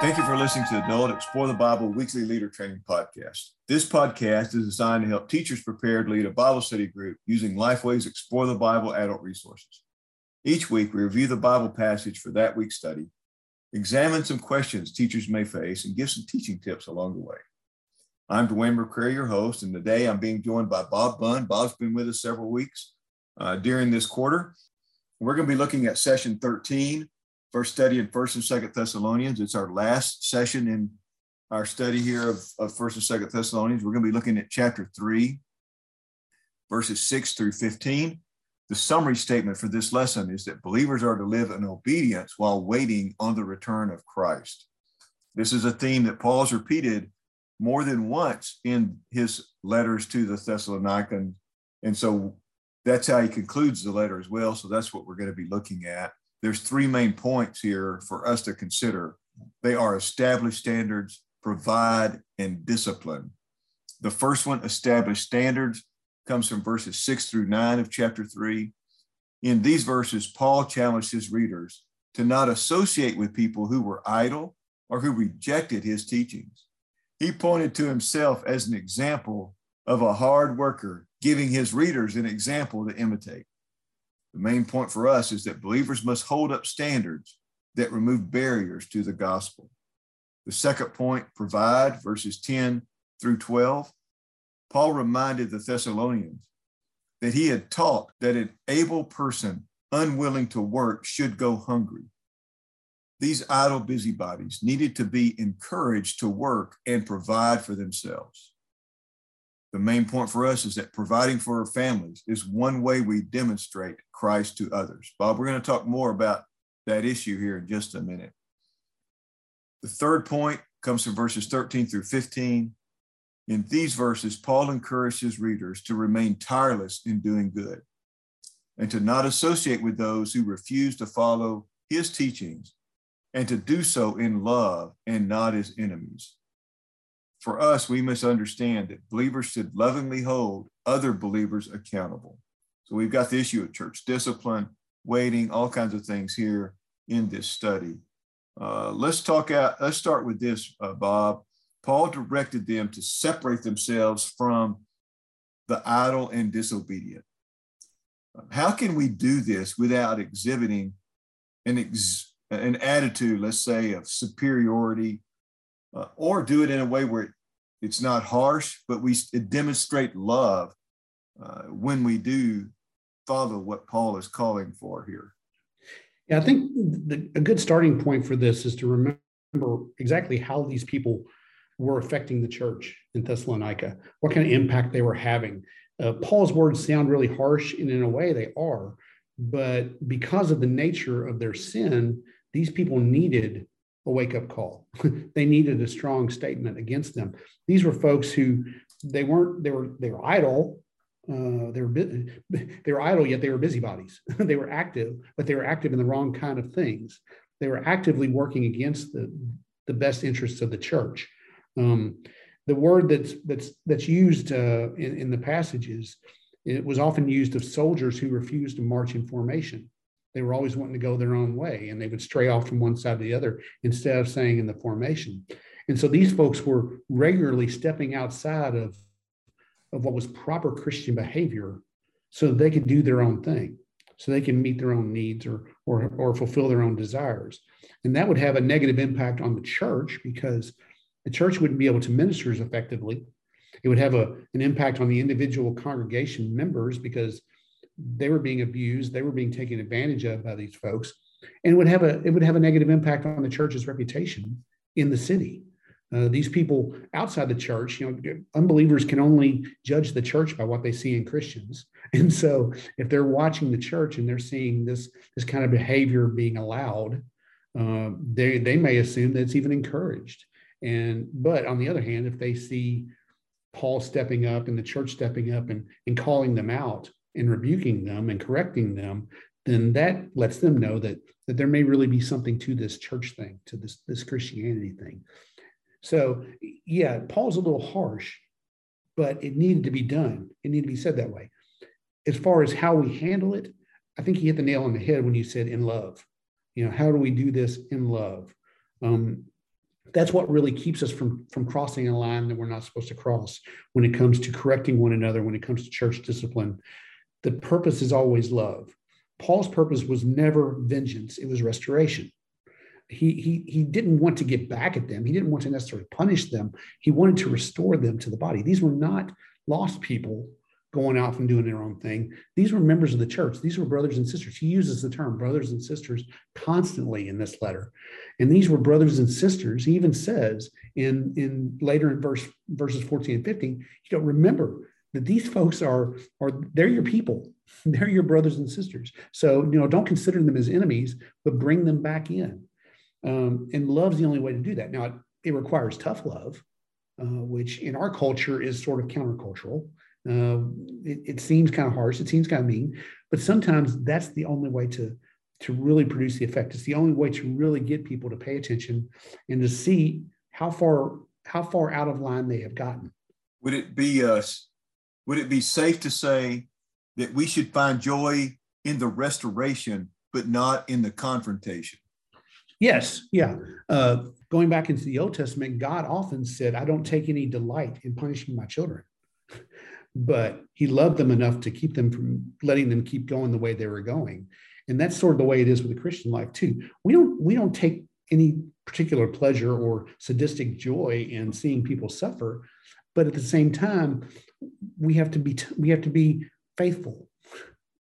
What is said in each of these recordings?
Thank you for listening to the Adult Explore the Bible Weekly Leader Training Podcast. This podcast is designed to help teachers prepare to lead a Bible study group using Lifeway's Explore the Bible adult resources. Each week, we review the Bible passage for that week's study, examine some questions teachers may face, and give some teaching tips along the way. I'm Dwayne McCrary, your host, and today I'm being joined by Bob Bunn. Bob's been with us several weeks uh, during this quarter. We're going to be looking at session 13 first study in First and Second Thessalonians. It's our last session in our study here of, of First and Second Thessalonians. We're going to be looking at chapter three, verses six through 15. The summary statement for this lesson is that believers are to live in obedience while waiting on the return of Christ. This is a theme that Paul's repeated more than once in his letters to the Thessalonians. And so that's how he concludes the letter as well. So that's what we're going to be looking at there's three main points here for us to consider. They are established standards, provide, and discipline. The first one, established standards, comes from verses six through nine of chapter three. In these verses, Paul challenged his readers to not associate with people who were idle or who rejected his teachings. He pointed to himself as an example of a hard worker, giving his readers an example to imitate. The main point for us is that believers must hold up standards that remove barriers to the gospel. The second point, provide, verses 10 through 12. Paul reminded the Thessalonians that he had taught that an able person unwilling to work should go hungry. These idle busybodies needed to be encouraged to work and provide for themselves the main point for us is that providing for our families is one way we demonstrate Christ to others. Bob, we're going to talk more about that issue here in just a minute. The third point comes from verses 13 through 15. In these verses, Paul encouraged his readers to remain tireless in doing good and to not associate with those who refuse to follow his teachings and to do so in love and not as enemies for us, we must understand that believers should lovingly hold other believers accountable. So we've got the issue of church discipline, waiting, all kinds of things here in this study. Uh, let's talk out. Let's start with this, uh, Bob. Paul directed them to separate themselves from the idle and disobedient. How can we do this without exhibiting an, ex- an attitude, let's say, of superiority uh, or do it in a way where it's not harsh, but we demonstrate love uh, when we do follow what Paul is calling for here. Yeah, I think the, a good starting point for this is to remember exactly how these people were affecting the church in Thessalonica, what kind of impact they were having. Uh, Paul's words sound really harsh, and in a way they are, but because of the nature of their sin, these people needed a wake up call. they needed a strong statement against them. These were folks who they weren't they were they were idle. Uh, they were they were idle yet they were busybodies. they were active, but they were active in the wrong kind of things. They were actively working against the the best interests of the church. Um, the word that's that's that's used uh, in, in the passages it was often used of soldiers who refused to march in formation they were always wanting to go their own way and they would stray off from one side to the other instead of staying in the formation. And so these folks were regularly stepping outside of, of what was proper Christian behavior so they could do their own thing, so they can meet their own needs or, or, or fulfill their own desires. And that would have a negative impact on the church because the church wouldn't be able to minister as effectively. It would have a, an impact on the individual congregation members because they were being abused, they were being taken advantage of by these folks, and would have a it would have a negative impact on the church's reputation in the city. Uh, these people outside the church, you know, unbelievers can only judge the church by what they see in Christians. And so, if they're watching the church and they're seeing this this kind of behavior being allowed, uh, they they may assume that it's even encouraged. And but on the other hand, if they see Paul stepping up and the church stepping up and and calling them out, and rebuking them and correcting them, then that lets them know that that there may really be something to this church thing, to this this Christianity thing. So yeah, Paul's a little harsh, but it needed to be done. It needed to be said that way. As far as how we handle it, I think he hit the nail on the head when you said in love. You know, how do we do this in love? Um, that's what really keeps us from from crossing a line that we're not supposed to cross when it comes to correcting one another when it comes to church discipline the purpose is always love paul's purpose was never vengeance it was restoration he he he didn't want to get back at them he didn't want to necessarily punish them he wanted to restore them to the body these were not lost people going off and doing their own thing. These were members of the church. These were brothers and sisters. He uses the term brothers and sisters constantly in this letter. And these were brothers and sisters. He even says in, in later in verse verses 14 and 15, you don't remember that these folks are, are they're your people. They're your brothers and sisters. So, you know, don't consider them as enemies, but bring them back in. Um, and love's the only way to do that. Now, it, it requires tough love, uh, which in our culture is sort of countercultural. Uh, it, it, seems kind of harsh. It seems kind of mean, but sometimes that's the only way to to really produce the effect. It's the only way to really get people to pay attention and to see how far how far out of line they have gotten. Would it be uh, would it be safe to say that we should find joy in the restoration, but not in the confrontation? Yes, yeah. Uh, going back into the Old Testament, God often said, "I don't take any delight in punishing my children." but he loved them enough to keep them from letting them keep going the way they were going and that's sort of the way it is with the christian life too we don't we don't take any particular pleasure or sadistic joy in seeing people suffer but at the same time we have to be we have to be faithful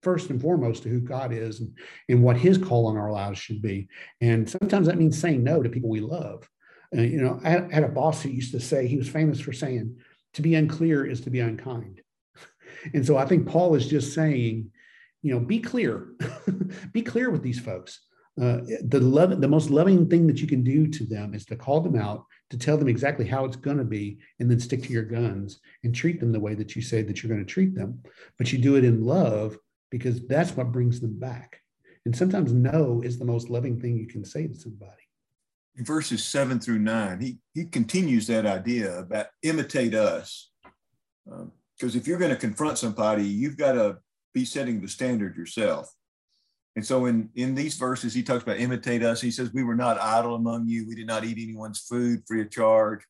first and foremost to who god is and, and what his call on our lives should be and sometimes that means saying no to people we love uh, you know I had a boss who used to say he was famous for saying to be unclear is to be unkind. And so I think Paul is just saying, you know, be clear, be clear with these folks. Uh, the love, the most loving thing that you can do to them is to call them out, to tell them exactly how it's going to be, and then stick to your guns and treat them the way that you say that you're going to treat them. But you do it in love because that's what brings them back. And sometimes no is the most loving thing you can say to somebody in verses seven through nine, he, he continues that idea about imitate us. Because um, if you're going to confront somebody, you've got to be setting the standard yourself. And so in, in these verses, he talks about imitate us. He says, We were not idle among you. We did not eat anyone's food free of charge.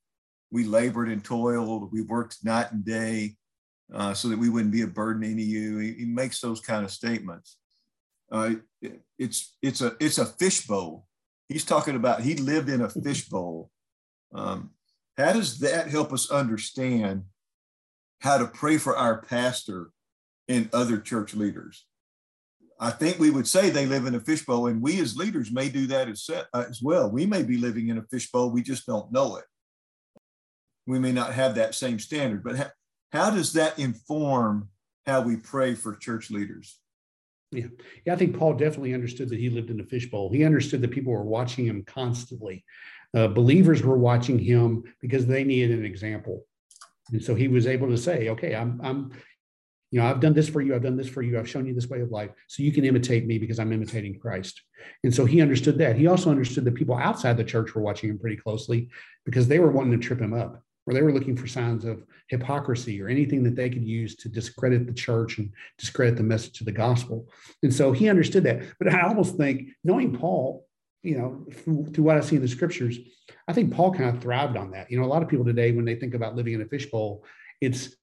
We labored and toiled. We worked night and day uh, so that we wouldn't be a burden to any of you. He, he makes those kind of statements. Uh, it, it's, it's, a, it's a fishbowl He's talking about he lived in a fishbowl. Um, how does that help us understand how to pray for our pastor and other church leaders? I think we would say they live in a fishbowl, and we as leaders may do that as, uh, as well. We may be living in a fishbowl, we just don't know it. We may not have that same standard, but how, how does that inform how we pray for church leaders? Yeah. Yeah. I think Paul definitely understood that he lived in a fishbowl. He understood that people were watching him constantly. Uh, believers were watching him because they needed an example. And so he was able to say, okay, I'm, I'm, you know, I've done this for you. I've done this for you. I've shown you this way of life. So you can imitate me because I'm imitating Christ. And so he understood that. He also understood that people outside the church were watching him pretty closely because they were wanting to trip him up or they were looking for signs of hypocrisy or anything that they could use to discredit the church and discredit the message of the gospel. And so he understood that. But I almost think, knowing Paul, you know, through, through what I see in the scriptures, I think Paul kind of thrived on that. You know, a lot of people today, when they think about living in a fishbowl, it's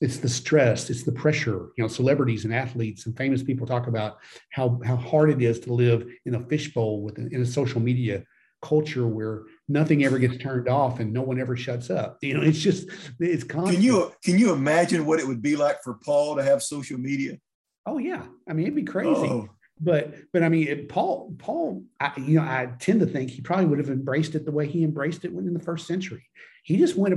it's the stress, it's the pressure. You know, celebrities and athletes and famous people talk about how how hard it is to live in a fishbowl with in a social media culture where nothing ever gets turned off and no one ever shuts up. You know, it's just it's constant. Can you can you imagine what it would be like for Paul to have social media? Oh yeah, I mean it'd be crazy. Oh. But but I mean it, Paul Paul I, you know I tend to think he probably would have embraced it the way he embraced it when in the first century. He just went.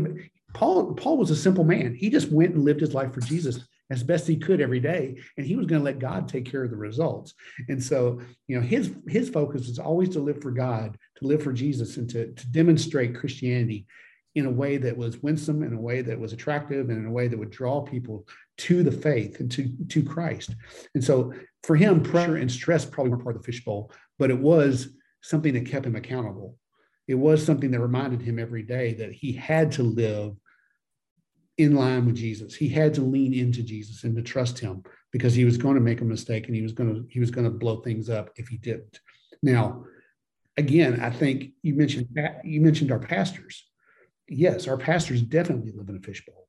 Paul Paul was a simple man. He just went and lived his life for Jesus as best he could every day and he was going to let god take care of the results. And so you know his his focus is always to live for god to live for jesus and to, to demonstrate christianity in a way that was winsome in a way that was attractive and in a way that would draw people to the faith and to, to christ. And so for him pressure and stress probably weren't part of the fishbowl but it was something that kept him accountable it was something that reminded him every day that he had to live in line with Jesus. He had to lean into Jesus and to trust him because he was going to make a mistake and he was going to he was going to blow things up if he didn't. Now, again, I think you mentioned you mentioned our pastors. Yes, our pastors definitely live in a fishbowl.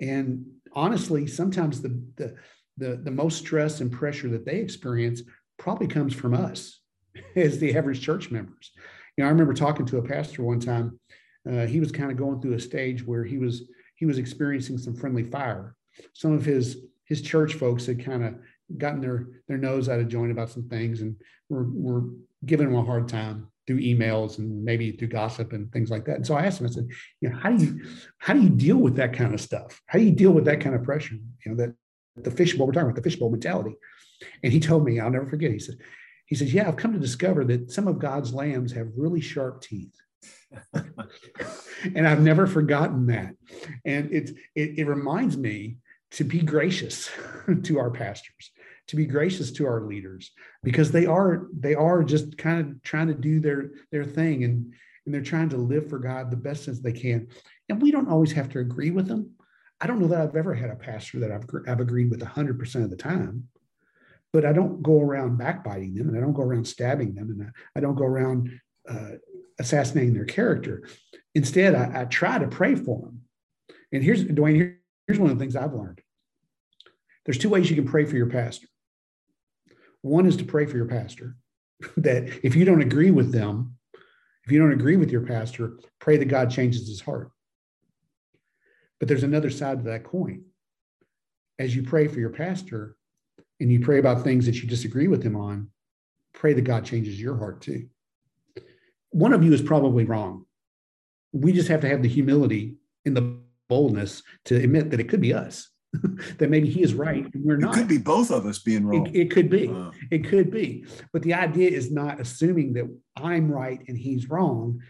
And honestly, sometimes the, the the the most stress and pressure that they experience probably comes from us as the average church members. You know, I remember talking to a pastor one time. Uh, he was kind of going through a stage where he was he was experiencing some friendly fire. Some of his his church folks had kind of gotten their their nose out of joint about some things and were, were giving him a hard time through emails and maybe through gossip and things like that. And so I asked him, I said, you know, how do you how do you deal with that kind of stuff? How do you deal with that kind of pressure? You know, that the fishbowl, we're talking about the fishbowl mentality. And he told me, I'll never forget, he said, he says, Yeah, I've come to discover that some of God's lambs have really sharp teeth. and I've never forgotten that. And it, it, it reminds me to be gracious to our pastors, to be gracious to our leaders, because they are they are just kind of trying to do their their thing and and they're trying to live for God the best as they can. And we don't always have to agree with them. I don't know that I've ever had a pastor that I've, I've agreed with 100% of the time, but I don't go around backbiting them and I don't go around stabbing them and I, I don't go around uh, assassinating their character. Instead, I, I, try to pray for them. And here's, Dwayne, here, here's one of the things I've learned. There's two ways you can pray for your pastor. One is to pray for your pastor, that if you don't agree with them, if you don't agree with your pastor, pray that God changes his heart. But there's another side to that coin. As you pray for your pastor and you pray about things that you disagree with him on, pray that God changes your heart too. One of you is probably wrong. We just have to have the humility and the boldness to admit that it could be us, that maybe he is right and we're not. It could be both of us being wrong. It, it could be. Uh. It could be. But the idea is not assuming that I'm right and he's wrong.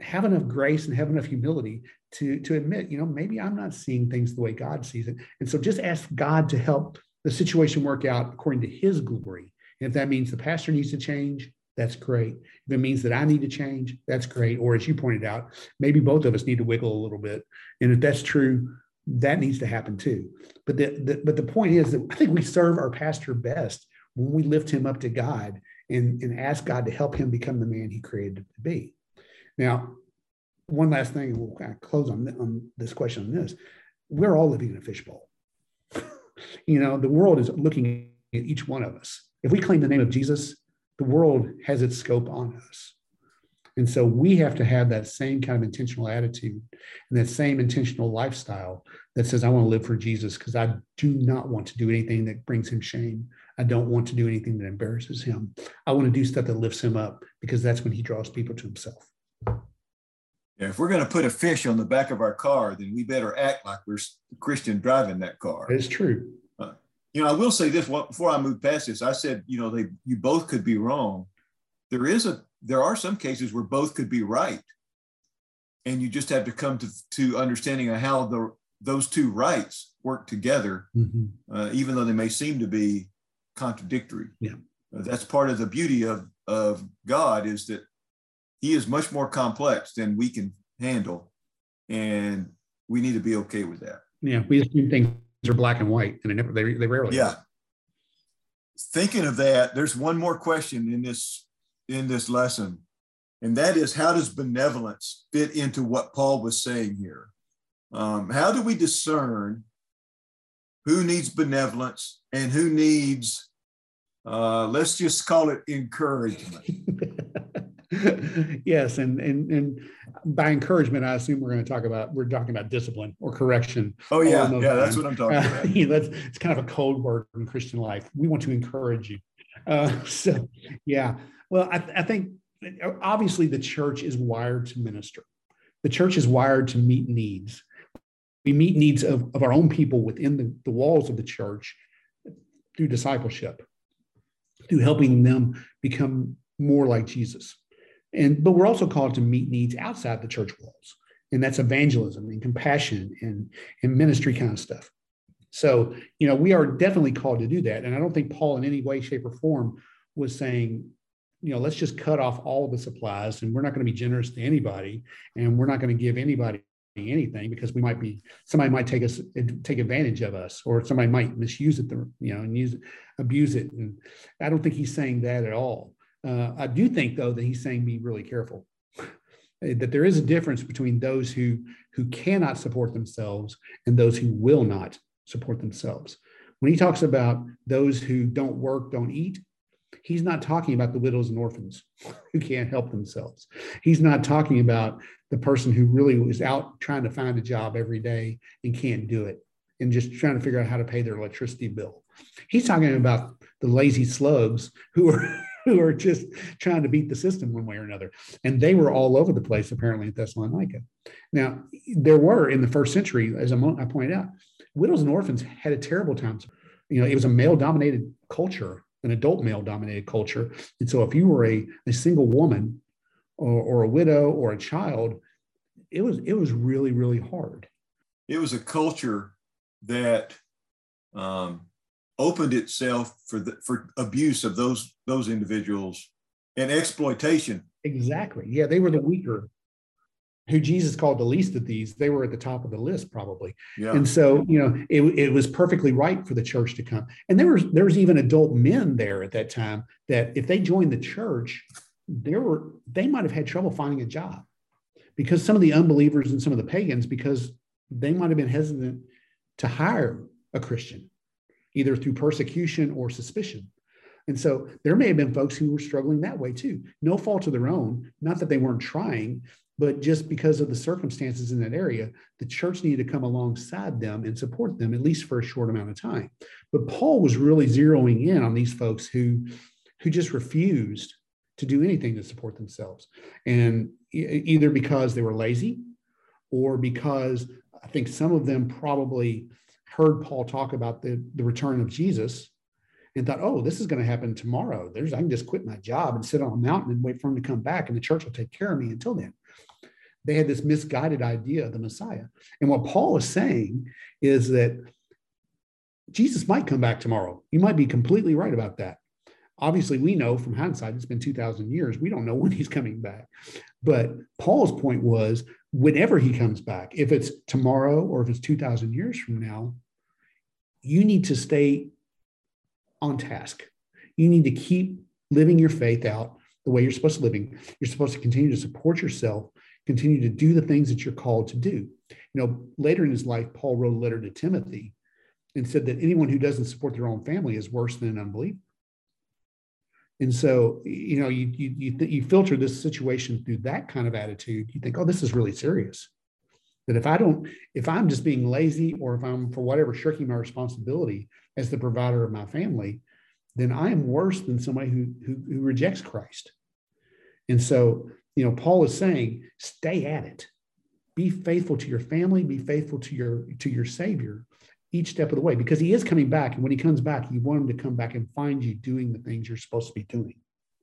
Have enough grace and have enough humility to, to admit, you know, maybe I'm not seeing things the way God sees it. And so just ask God to help the situation work out according to his glory. And if that means the pastor needs to change, that's great. If it means that I need to change, that's great. Or as you pointed out, maybe both of us need to wiggle a little bit. And if that's true, that needs to happen too. But the, the but the point is that I think we serve our pastor best when we lift him up to God and, and ask God to help him become the man he created to be. Now, one last thing, and we'll kind of close on, on this question on this. We're all living in a fishbowl. You know, the world is looking at each one of us. If we claim the name of Jesus, the world has its scope on us. And so we have to have that same kind of intentional attitude and that same intentional lifestyle that says, I want to live for Jesus because I do not want to do anything that brings him shame. I don't want to do anything that embarrasses him. I want to do stuff that lifts him up because that's when he draws people to himself. Yeah, if we're going to put a fish on the back of our car, then we better act like we're Christian driving that car. It's true. Uh, you know, I will say this before I move past this. I said, you know, they you both could be wrong. There is a there are some cases where both could be right, and you just have to come to to understanding of how the those two rights work together, mm-hmm. uh, even though they may seem to be contradictory. Yeah, uh, that's part of the beauty of of God is that he is much more complex than we can handle. And we need to be okay with that. Yeah, we assume things are black and white, and they never they, they rarely. Yeah. Are. Thinking of that, there's one more question in this in this lesson, and that is how does benevolence fit into what Paul was saying here? Um, how do we discern who needs benevolence and who needs, uh, let's just call it encouragement? yes, and and and by encouragement, I assume we're going to talk about we're talking about discipline or correction. Oh yeah, yeah, that's what I'm talking about. Uh, yeah, that's it's kind of a code word in Christian life. We want to encourage you. Uh, so yeah, well, I, I think obviously the church is wired to minister. The church is wired to meet needs. We meet needs of, of our own people within the, the walls of the church through discipleship, through helping them become more like Jesus. And but we're also called to meet needs outside the church walls. And that's evangelism and compassion and, and ministry kind of stuff. So, you know, we are definitely called to do that. And I don't think Paul in any way, shape, or form was saying, you know, let's just cut off all the supplies and we're not going to be generous to anybody and we're not going to give anybody anything because we might be somebody might take us take advantage of us or somebody might misuse it you know and use abuse it and i don't think he's saying that at all Uh, I do think, though, that he's saying be really careful. that there is a difference between those who who cannot support themselves and those who will not support themselves. When he talks about those who don't work, don't eat, he's not talking about the widows and orphans who can't help themselves. He's not talking about the person who really is out trying to find a job every day and can't do it and just trying to figure out how to pay their electricity bill. He's talking about the lazy slugs who are who are just trying to beat the system one way or another. And they were all over the place, apparently, in Thessalonica. Now, there were in the first century, as I pointed out, widows and orphans had a terrible time. You know, it was a male dominated culture, an adult male dominated culture. And so if you were a, a single woman or, or a widow or a child, it was it was really, really hard. It was a culture that um, opened itself for the for abuse of those those individuals and exploitation. Exactly. Yeah, they were the weaker who Jesus called the least of these, they were at the top of the list probably. Yeah. And so, you know, it, it was perfectly right for the church to come. And there was there was even adult men there at that time that if they joined the church, there were they might have had trouble finding a job because some of the unbelievers and some of the pagans, because they might have been hesitant to hire a Christian either through persecution or suspicion. And so there may have been folks who were struggling that way too. No fault of their own, not that they weren't trying, but just because of the circumstances in that area, the church needed to come alongside them and support them, at least for a short amount of time. But Paul was really zeroing in on these folks who, who just refused to do anything to support themselves. And either because they were lazy or because I think some of them probably heard Paul talk about the, the return of Jesus and thought, oh, this is going to happen tomorrow. There's I can just quit my job and sit on a mountain and wait for him to come back, and the church will take care of me until then. They had this misguided idea of the Messiah. And what Paul is saying is that Jesus might come back tomorrow. You might be completely right about that. Obviously, we know from hindsight, it's been 2,000 years. We don't know when he's coming back. But Paul's point was whenever he comes back, if it's tomorrow or if it's 2,000 years from now, you need to stay on task. You need to keep living your faith out the way you're supposed to living. You're supposed to continue to support yourself, continue to do the things that you're called to do. You know, later in his life, Paul wrote a letter to Timothy and said that anyone who doesn't support their own family is worse than an unbeliever. And so, you know, you you you, th- you filter this situation through that kind of attitude. You think, oh, this is really serious. That if I don't, if I'm just being lazy, or if I'm for whatever shirking my responsibility as the provider of my family, then I am worse than somebody who who, who rejects Christ. And so, you know, Paul is saying, stay at it. Be faithful to your family. Be faithful to your to your Savior, each step of the way because he is coming back. And when he comes back, you want him to come back and find you doing the things you're supposed to be doing.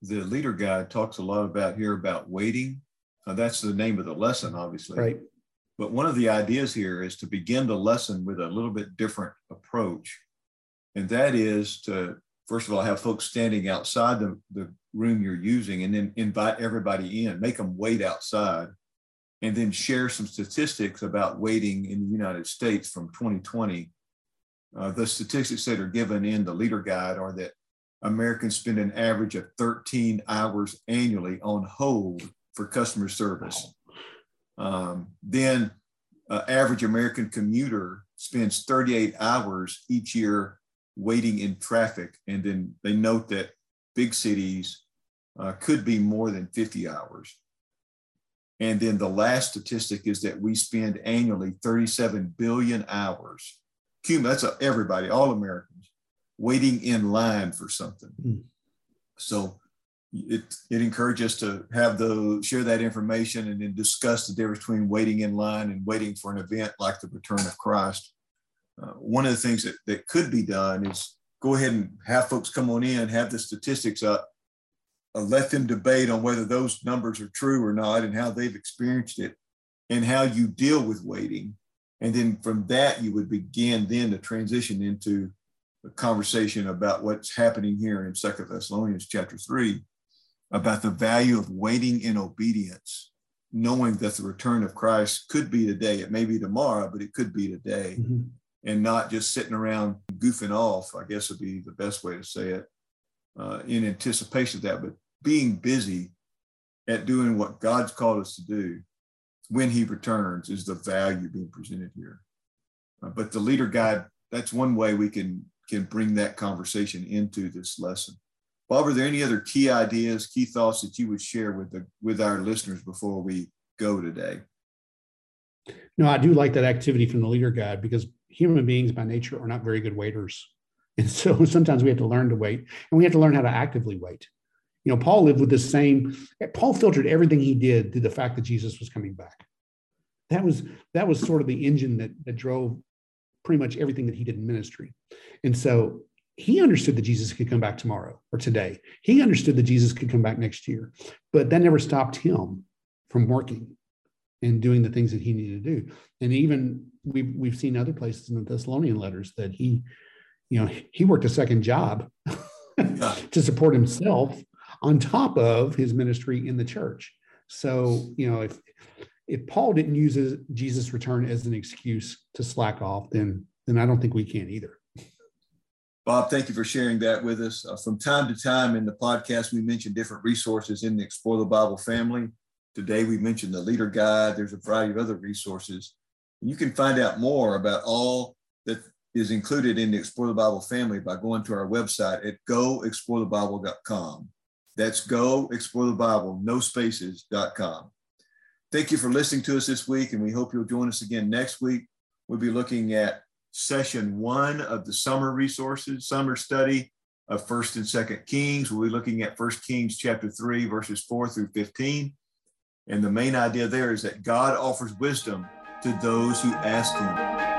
The leader guide talks a lot about here about waiting. Uh, that's the name of the lesson, obviously. Right. But one of the ideas here is to begin the lesson with a little bit different approach. And that is to, first of all, have folks standing outside the, the room you're using and then invite everybody in, make them wait outside, and then share some statistics about waiting in the United States from 2020 uh, the statistics that are given in the leader guide are that Americans spend an average of 13 hours annually on hold for customer service. Um, then, uh, average American commuter spends 38 hours each year waiting in traffic. And then they note that big cities uh, could be more than 50 hours. And then the last statistic is that we spend annually 37 billion hours Cuba, that's everybody, all Americans, waiting in line for something. Mm. So it, it encourages us to have the share that information and then discuss the difference between waiting in line and waiting for an event like the return of Christ. Uh, one of the things that, that could be done is go ahead and have folks come on in, have the statistics up, let them debate on whether those numbers are true or not and how they've experienced it and how you deal with waiting and then from that, you would begin then to transition into a conversation about what's happening here in Second Thessalonians chapter 3 about the value of waiting in obedience, knowing that the return of Christ could be today. It may be tomorrow, but it could be today. Mm-hmm. And not just sitting around goofing off, I guess would be the best way to say it, uh, in anticipation of that, but being busy at doing what God's called us to do when he returns is the value being presented here. Uh, but the leader guide, that's one way we can can bring that conversation into this lesson. Bob, are there any other key ideas, key thoughts that you would share with the with our listeners before we go today? No, I do like that activity from the leader guide because human beings by nature are not very good waiters. And so sometimes we have to learn to wait and we have to learn how to actively wait. You know, Paul lived with the same, Paul filtered everything he did through the fact that Jesus was coming back. That was that was sort of the engine that, that drove pretty much everything that he did in ministry. And so he understood that Jesus could come back tomorrow or today. He understood that Jesus could come back next year, but that never stopped him from working and doing the things that he needed to do. And even we've we've seen other places in the Thessalonian letters that he, you know, he worked a second job to support himself on top of his ministry in the church. So, you know, if if Paul didn't use his, Jesus' return as an excuse to slack off, then then I don't think we can either. Bob, thank you for sharing that with us. Uh, from time to time in the podcast, we mention different resources in the Explore the Bible family. Today, we mentioned the Leader Guide. There's a variety of other resources. You can find out more about all that is included in the Explore the Bible family by going to our website at goexplorethebible.com. That's goexplorethebible, no spaces.com. Thank you for listening to us this week, and we hope you'll join us again next week. We'll be looking at session one of the summer resources, summer study of First and Second Kings. We'll be looking at First Kings chapter three, verses four through 15. And the main idea there is that God offers wisdom to those who ask Him.